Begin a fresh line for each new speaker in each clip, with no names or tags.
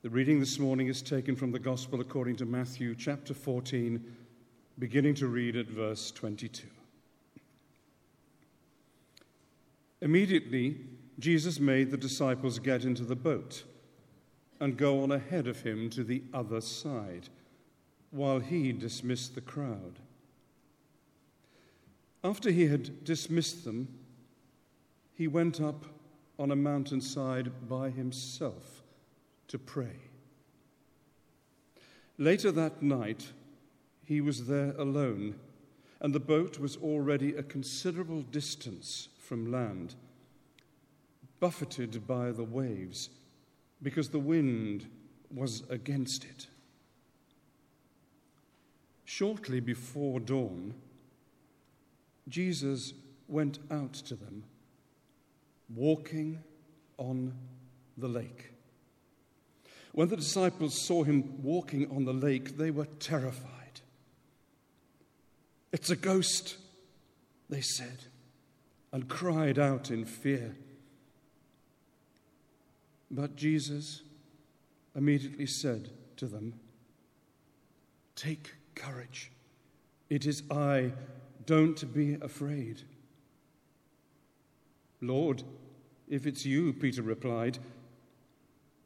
The reading this morning is taken from the Gospel according to Matthew chapter 14, beginning to read at verse 22. Immediately, Jesus made the disciples get into the boat and go on ahead of him to the other side, while he dismissed the crowd. After he had dismissed them, he went up on a mountainside by himself to pray. Later that night, he was there alone, and the boat was already a considerable distance from land, buffeted by the waves, because the wind was against it. Shortly before dawn, Jesus went out to them, walking on the lake. When the disciples saw him walking on the lake, they were terrified. It's a ghost, they said, and cried out in fear. But Jesus immediately said to them, Take courage. It is I. Don't be afraid. Lord, if it's you, Peter replied,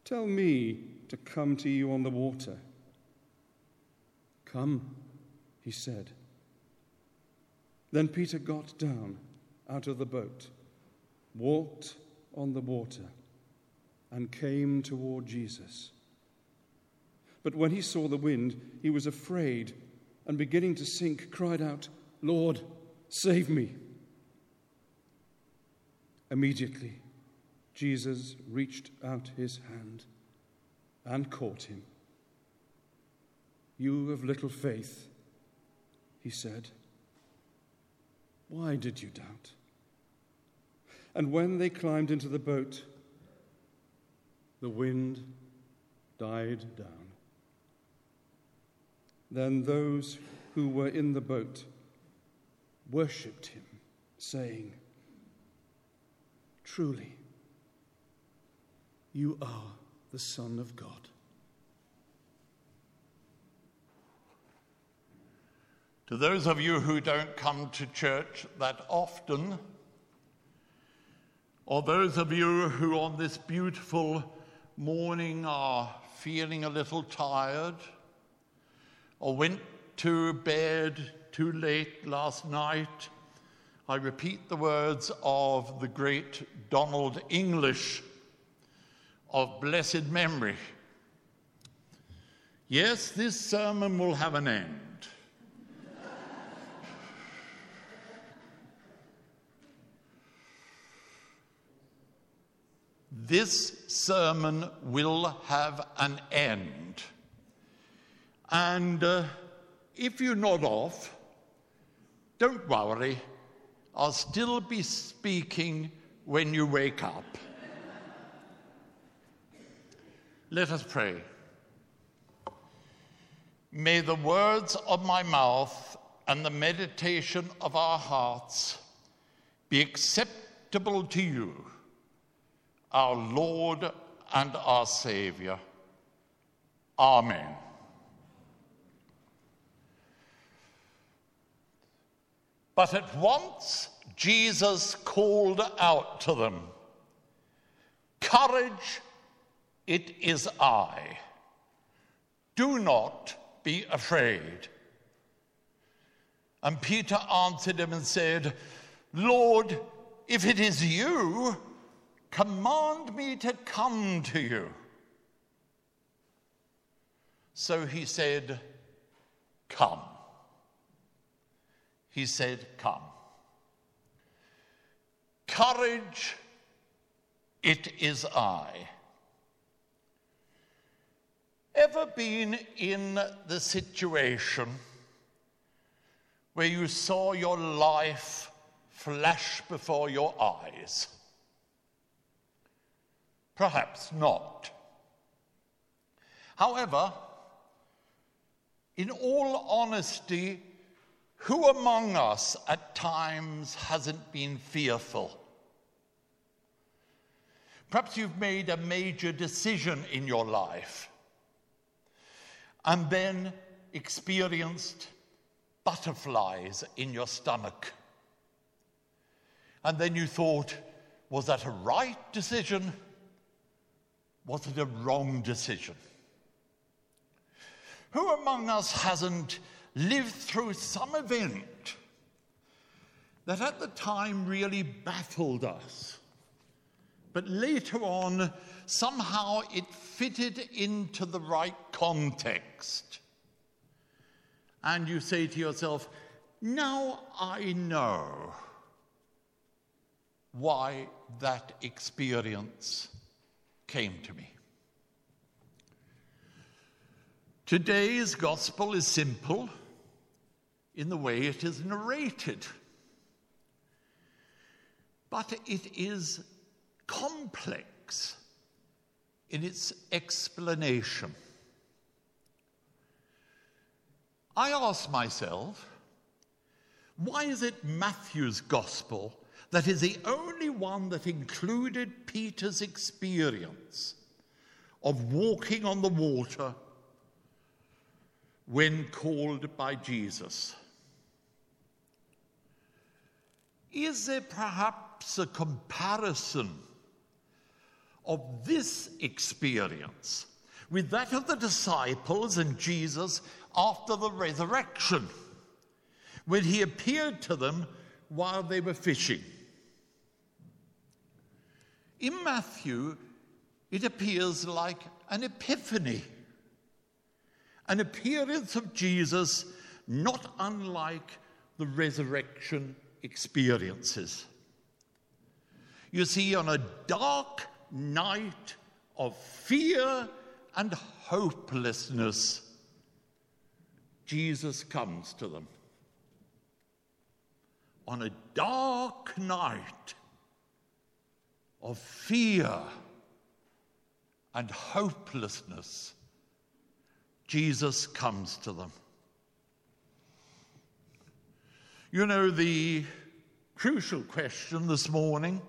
tell me to come to you on the water. Come, he said. Then Peter got down out of the boat, walked on the water, and came toward Jesus. But when he saw the wind, he was afraid and beginning to sink, cried out, Lord, save me. Immediately, Jesus reached out his hand and caught him. You of little faith, he said, why did you doubt? And when they climbed into the boat, the wind died down. Then those who were in the boat worshipped him, saying, Truly, you are the Son of God.
To those of you who don't come to church that often, or those of you who on this beautiful morning are feeling a little tired, or went to bed too late last night, I repeat the words of the great Donald English of blessed memory. Yes, this sermon will have an end. this sermon will have an end. And uh, if you nod off, don't worry, I'll still be speaking when you wake up. Let us pray. May the words of my mouth and the meditation of our hearts be acceptable to you, our Lord and our Savior. Amen. But at once Jesus called out to them Courage, it is I. Do not be afraid. And Peter answered him and said, Lord, if it is you, command me to come to you. So he said, Come he said, Come. Courage, it is I. Ever been in the situation where you saw your life flash before your eyes? Perhaps not. However, in all honesty, who among us at times hasn't been fearful? Perhaps you've made a major decision in your life and then experienced butterflies in your stomach. And then you thought, was that a right decision? Was it a wrong decision? Who among us hasn't lived through some event that at the time really baffled us? But later on, somehow it fitted into the right context. And you say to yourself, now I know why that experience came to me. Today's gospel is simple in the way it is narrated, but it is complex in its explanation. I ask myself, why is it Matthew's gospel that is the only one that included Peter's experience of walking on the water when called by Jesus? Is there perhaps a comparison of this experience with that of the disciples and Jesus after the resurrection when he appeared to them while they were fishing? In Matthew, it appears like an epiphany, an appearance of Jesus not unlike the resurrection experiences. You see, on a dark night of fear and hopelessness, Jesus comes to them. On a dark night, of fear and hopelessness, Jesus comes to them. You know, the crucial question this morning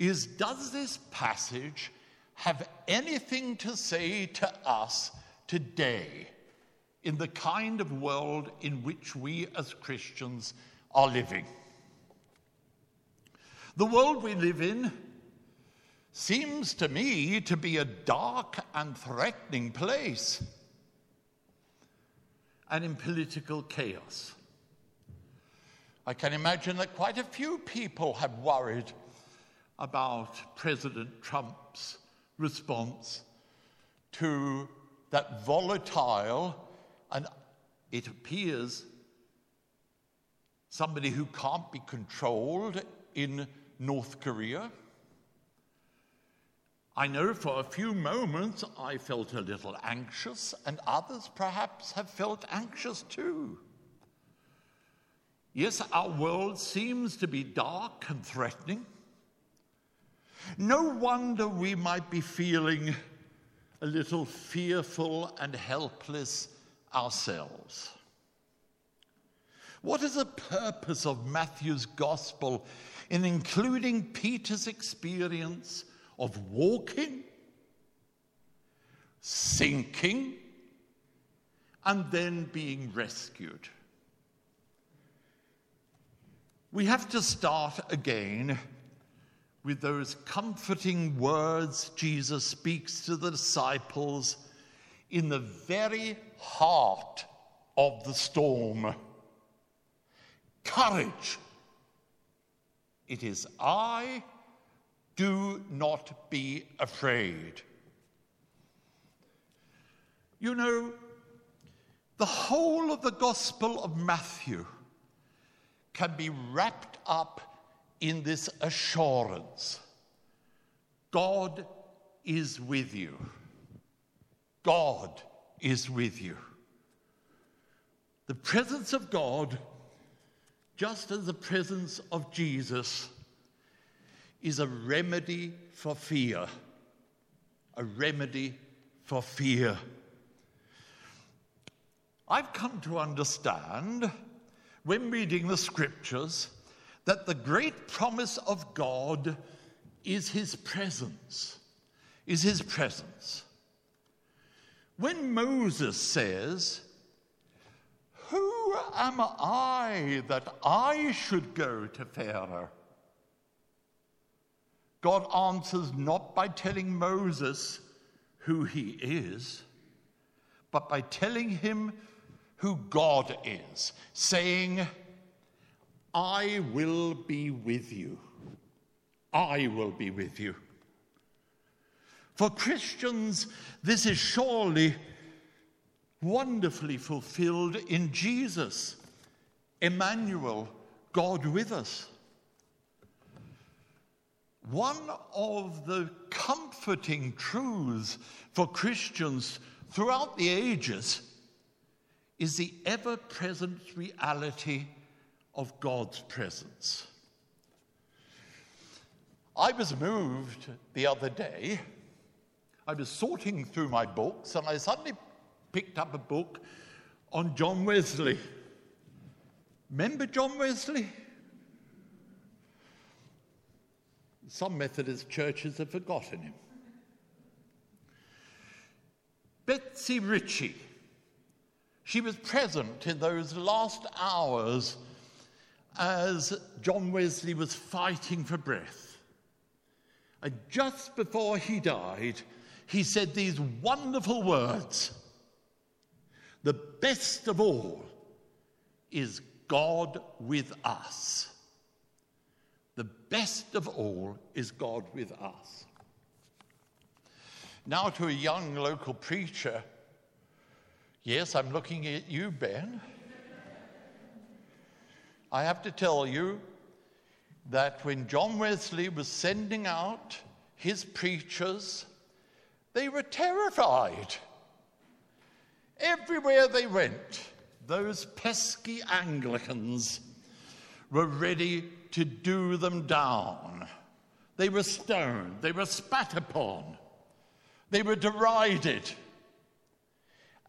is Does this passage have anything to say to us today in the kind of world in which we as Christians are living? The world we live in seems to me to be a dark and threatening place and in political chaos. I can imagine that quite a few people have worried about President Trump's response to that volatile and it appears somebody who can't be controlled in North Korea. I know for a few moments I felt a little anxious, and others perhaps have felt anxious too. Yes, our world seems to be dark and threatening. No wonder we might be feeling a little fearful and helpless ourselves. What is the purpose of Matthew's gospel in including Peter's experience of walking, sinking, and then being rescued. We have to start again with those comforting words Jesus speaks to the disciples in the very heart of the storm. Courage! It is I, do not be afraid. You know, the whole of the Gospel of Matthew can be wrapped up in this assurance God is with you. God is with you. The presence of God just as the presence of Jesus is a remedy for fear. A remedy for fear. I've come to understand when reading the scriptures that the great promise of God is his presence. Is his presence. When Moses says, Who am I that I should go to Pharaoh? God answers not by telling Moses who he is, but by telling him who God is, saying, I will be with you. I will be with you. For Christians, this is surely wonderfully fulfilled in Jesus, Emmanuel, God with us. One of the comforting truths for Christians throughout the ages is the ever present reality of God's presence. I was moved the other day. I was sorting through my books and I suddenly picked up a book on John Wesley. Remember John Wesley? Some Methodist churches have forgotten him. Betsy Ritchie, she was present in those last hours as John Wesley was fighting for breath. And just before he died, he said these wonderful words The best of all is God with us. The best of all is God with us. Now, to a young local preacher, yes, I'm looking at you, Ben. I have to tell you that when John Wesley was sending out his preachers, they were terrified. Everywhere they went, those pesky Anglicans were ready to do them down. They were stoned, they were spat upon, they were derided.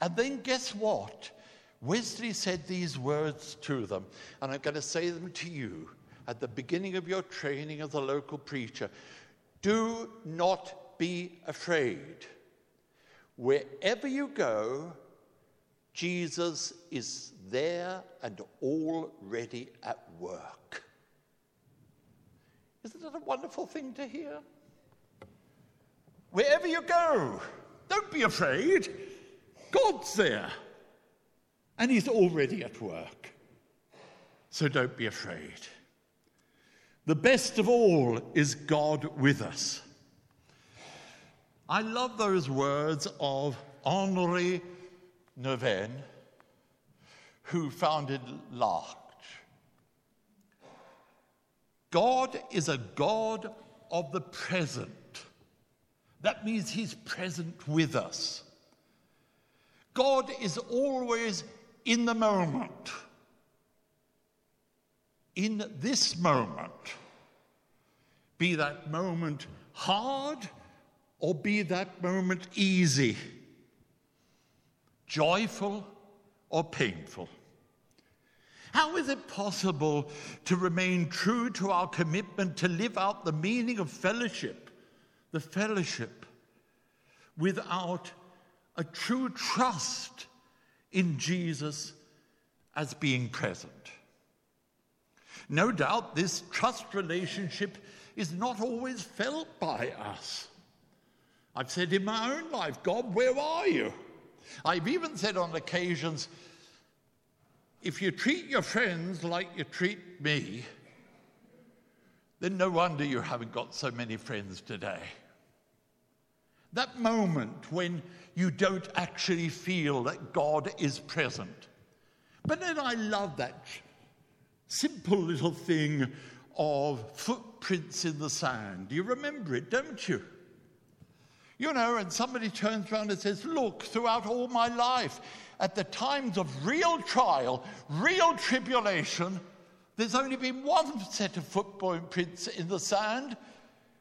And then guess what? Wesley said these words to them, and I'm going to say them to you at the beginning of your training as a local preacher. Do not be afraid. Wherever you go, Jesus is there and already at work. Isn't that a wonderful thing to hear? Wherever you go, don't be afraid. God's there. And He's already at work. So don't be afraid. The best of all is God with us. I love those words of Henri Nouwen, who founded L'Arche. God is a God of the present. That means He's present with us. God is always in the moment. In this moment. Be that moment hard or be that moment easy, joyful or painful. How is it possible to remain true to our commitment to live out the meaning of fellowship, the fellowship, without a true trust in Jesus as being present? No doubt this trust relationship is not always felt by us. I've said in my own life, God, where are you? I've even said on occasions, if you treat your friends like you treat me, then no wonder you haven't got so many friends today. That moment when you don't actually feel that God is present. But then I love that simple little thing of footprints in the sand. You remember it, don't you? You know, and somebody turns around and says, Look, throughout all my life, at the times of real trial, real tribulation, there's only been one set of footprints in the sand.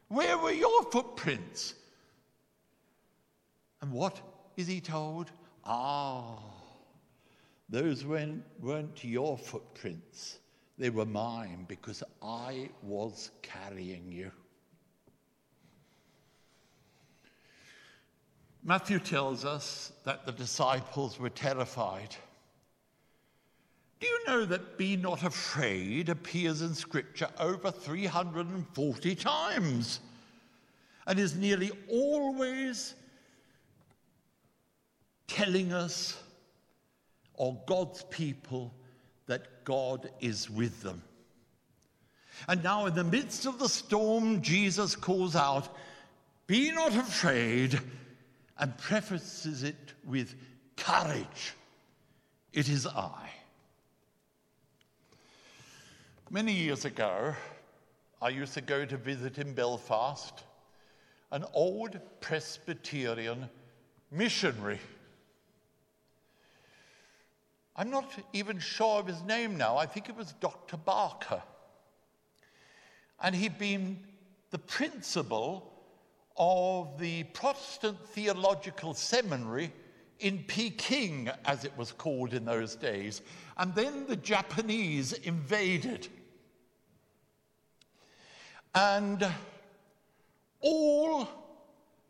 Where were your footprints? And what is he told? Ah, those weren't your footprints, they were mine because I was carrying you. Matthew tells us that the disciples were terrified. Do you know that be not afraid appears in Scripture over 340 times and is nearly always telling us or God's people that God is with them. And now, in the midst of the storm, Jesus calls out, Be not afraid, and prefaces it with courage. It is I. Many years ago, I used to go to visit in Belfast an old Presbyterian missionary. I'm not even sure of his name now. I think it was Dr. Barker. And he'd been the principal of the Protestant Theological Seminary in Peking, as it was called in those days. And then the Japanese invaded. And all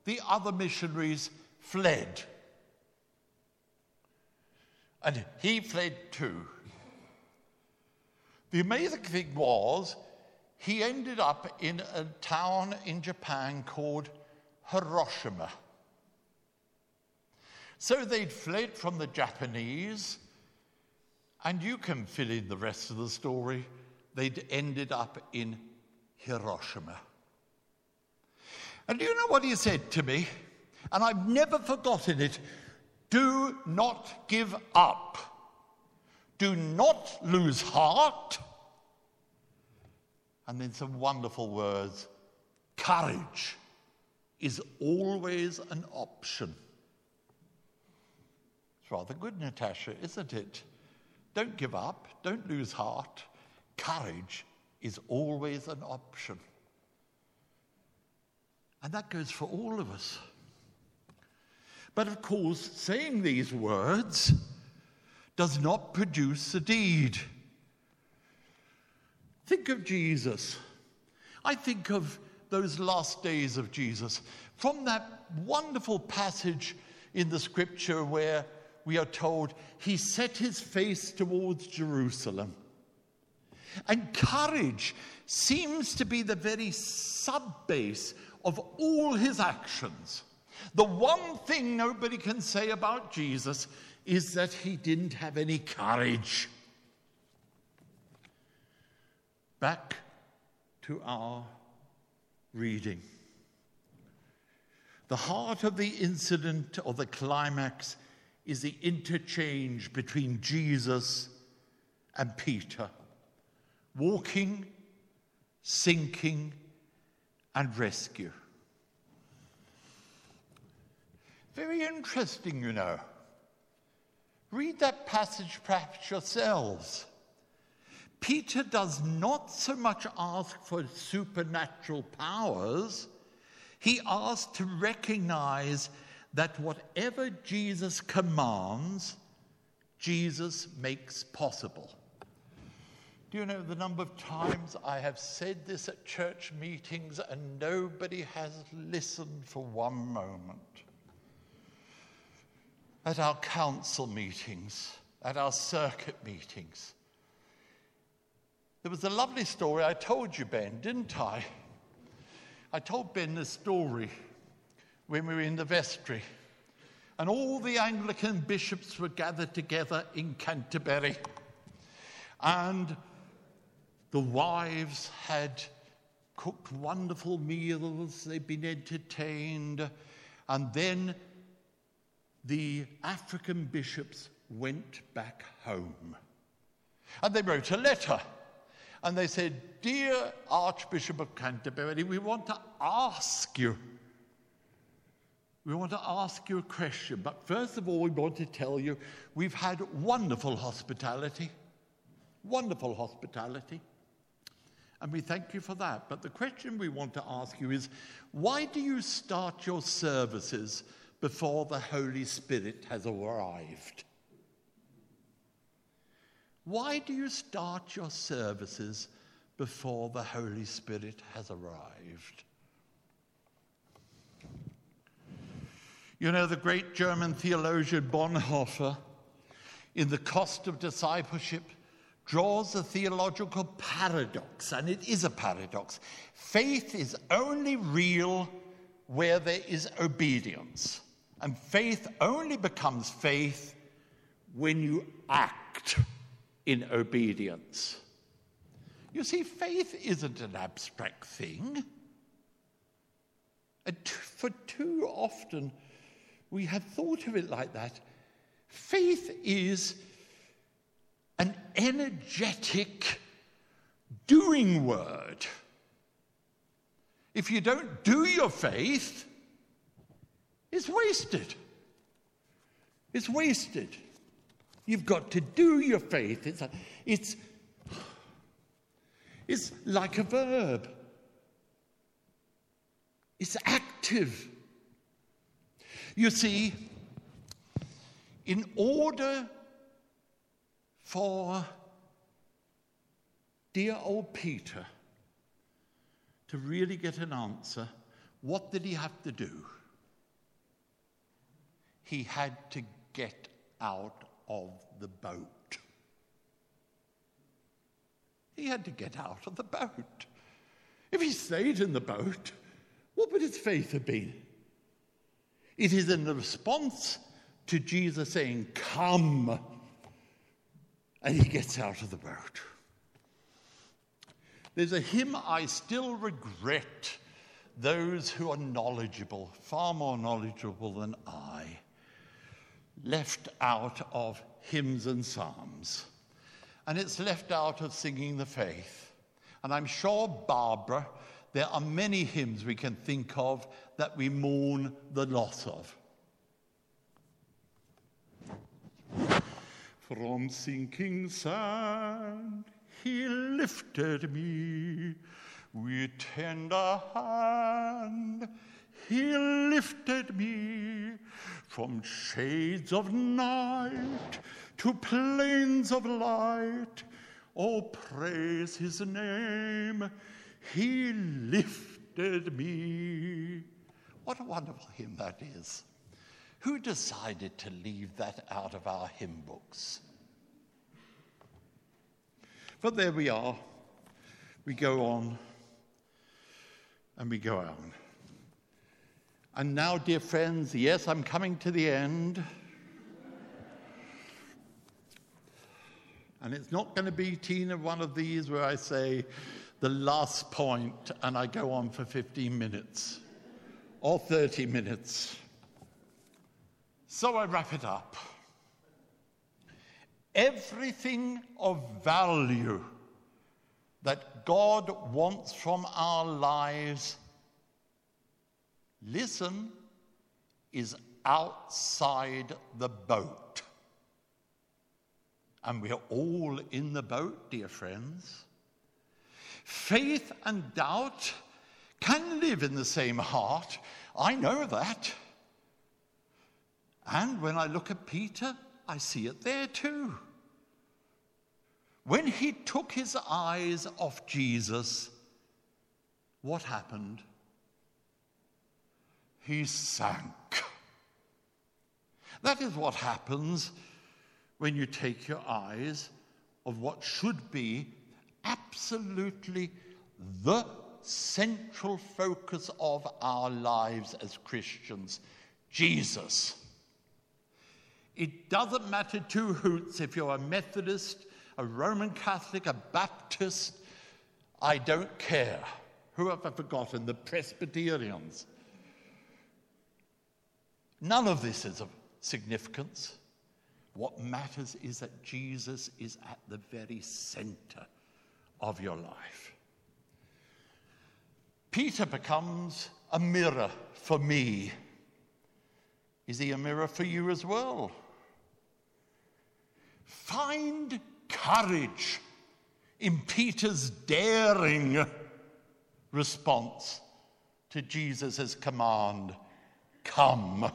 the other missionaries fled. And he fled too. The amazing thing was, he ended up in a town in Japan called Hiroshima. So they'd fled from the Japanese, and you can fill in the rest of the story. They'd ended up in Hiroshima. And do you know what he said to me? And I've never forgotten it. Do not give up. Do not lose heart. And then some wonderful words courage is always an option. It's rather good, Natasha, isn't it? Don't give up, don't lose heart. Courage is always an option. And that goes for all of us. But of course, saying these words does not produce a deed. Think of Jesus. I think of those last days of Jesus. From that wonderful passage in the scripture where we are told he set his face towards Jerusalem. And courage seems to be the very sub base of all his actions. The one thing nobody can say about Jesus is that he didn't have any courage. Back to our reading. The heart of the incident or the climax is the interchange between Jesus and Peter, walking, sinking, and rescue. Very interesting, you know. Read that passage perhaps yourselves. Peter does not so much ask for supernatural powers, he asks to recognize that whatever Jesus commands, Jesus makes possible. Do you know the number of times I have said this at church meetings and nobody has listened for one moment? At our council meetings, at our circuit meetings. There was a lovely story I told you, Ben, didn't I? I told Ben the story when we were in the vestry, and all the Anglican bishops were gathered together in Canterbury. And the wives had cooked wonderful meals, they'd been entertained, and then the African bishops went back home. And they wrote a letter. And they said, Dear Archbishop of Canterbury, we want to ask you we want to ask you a question, but first of all, we want to tell you we've had wonderful hospitality. Wonderful hospitality. And we thank you for that. But the question we want to ask you is why do you start your services before the Holy Spirit has arrived? Why do you start your services before the Holy Spirit has arrived? You know, the great German theologian Bonhoeffer, in The Cost of Discipleship, draws a theological paradox, and it is a paradox. Faith is only real where there is obedience, and faith only becomes faith when you act in obedience. You see, faith isn't an abstract thing. For too often, we have thought of it like that. Faith is an energetic doing word. If you don't do your faith, it's wasted. It's wasted. You've got to do your faith. It's, a, it's, it's like a verb, it's active. You see, in order for dear old Peter to really get an answer, what did he have to do? He had to get out of the boat. He had to get out of the boat. If he stayed in the boat, what would his faith have been? It is in response to Jesus saying, Come, and he gets out of the boat. There's a hymn I still regret those who are knowledgeable, far more knowledgeable than I, left out of hymns and psalms. And it's left out of singing the faith. And I'm sure, Barbara, there are many hymns we can think of that we mourn the loss of. From sinking sand, he lifted me with tender hand. He lifted me from shades of night to plains of light. Oh, praise his name. He lifted me. What a wonderful hymn that is. Who decided to leave that out of our hymn books? But there we are. We go on and we go on. And now, dear friends, yes, I'm coming to the end. And it's not going to be, Tina, one of these where I say the last point and I go on for 15 minutes or 30 minutes. So I wrap it up. Everything of value that God wants from our lives, listen, is outside the boat. And we're all in the boat, dear friends. Faith and doubt can live in the same heart. I know that. And when I look at Peter, I see it there too. When he took his eyes off Jesus, what happened? He sank. That is what happens when you take your eyes of what should be absolutely the central focus of our lives as Christians Jesus. It doesn't matter two hoots if you're a Methodist, a Roman Catholic, a Baptist. I don't care. Who have I forgotten? The Presbyterians. None of this is of significance. What matters is that Jesus is at the very center of your life. Peter becomes a mirror for me. Is he a mirror for you as well? Find courage in Peter's daring response to Jesus' command come.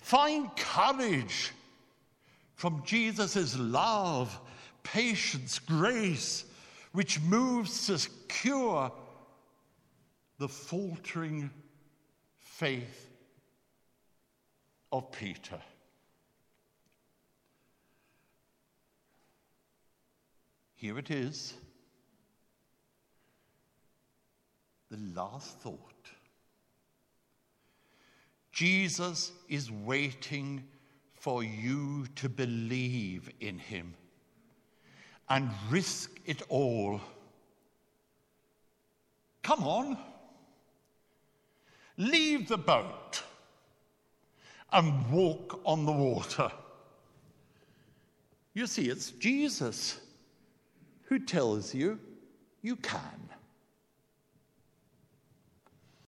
Find courage from Jesus' love, patience, grace, which moves to cure the faltering faith of Peter. Here it is. The last thought. Jesus is waiting for you to believe in him and risk it all. Come on, leave the boat and walk on the water. You see, it's Jesus who tells you you can.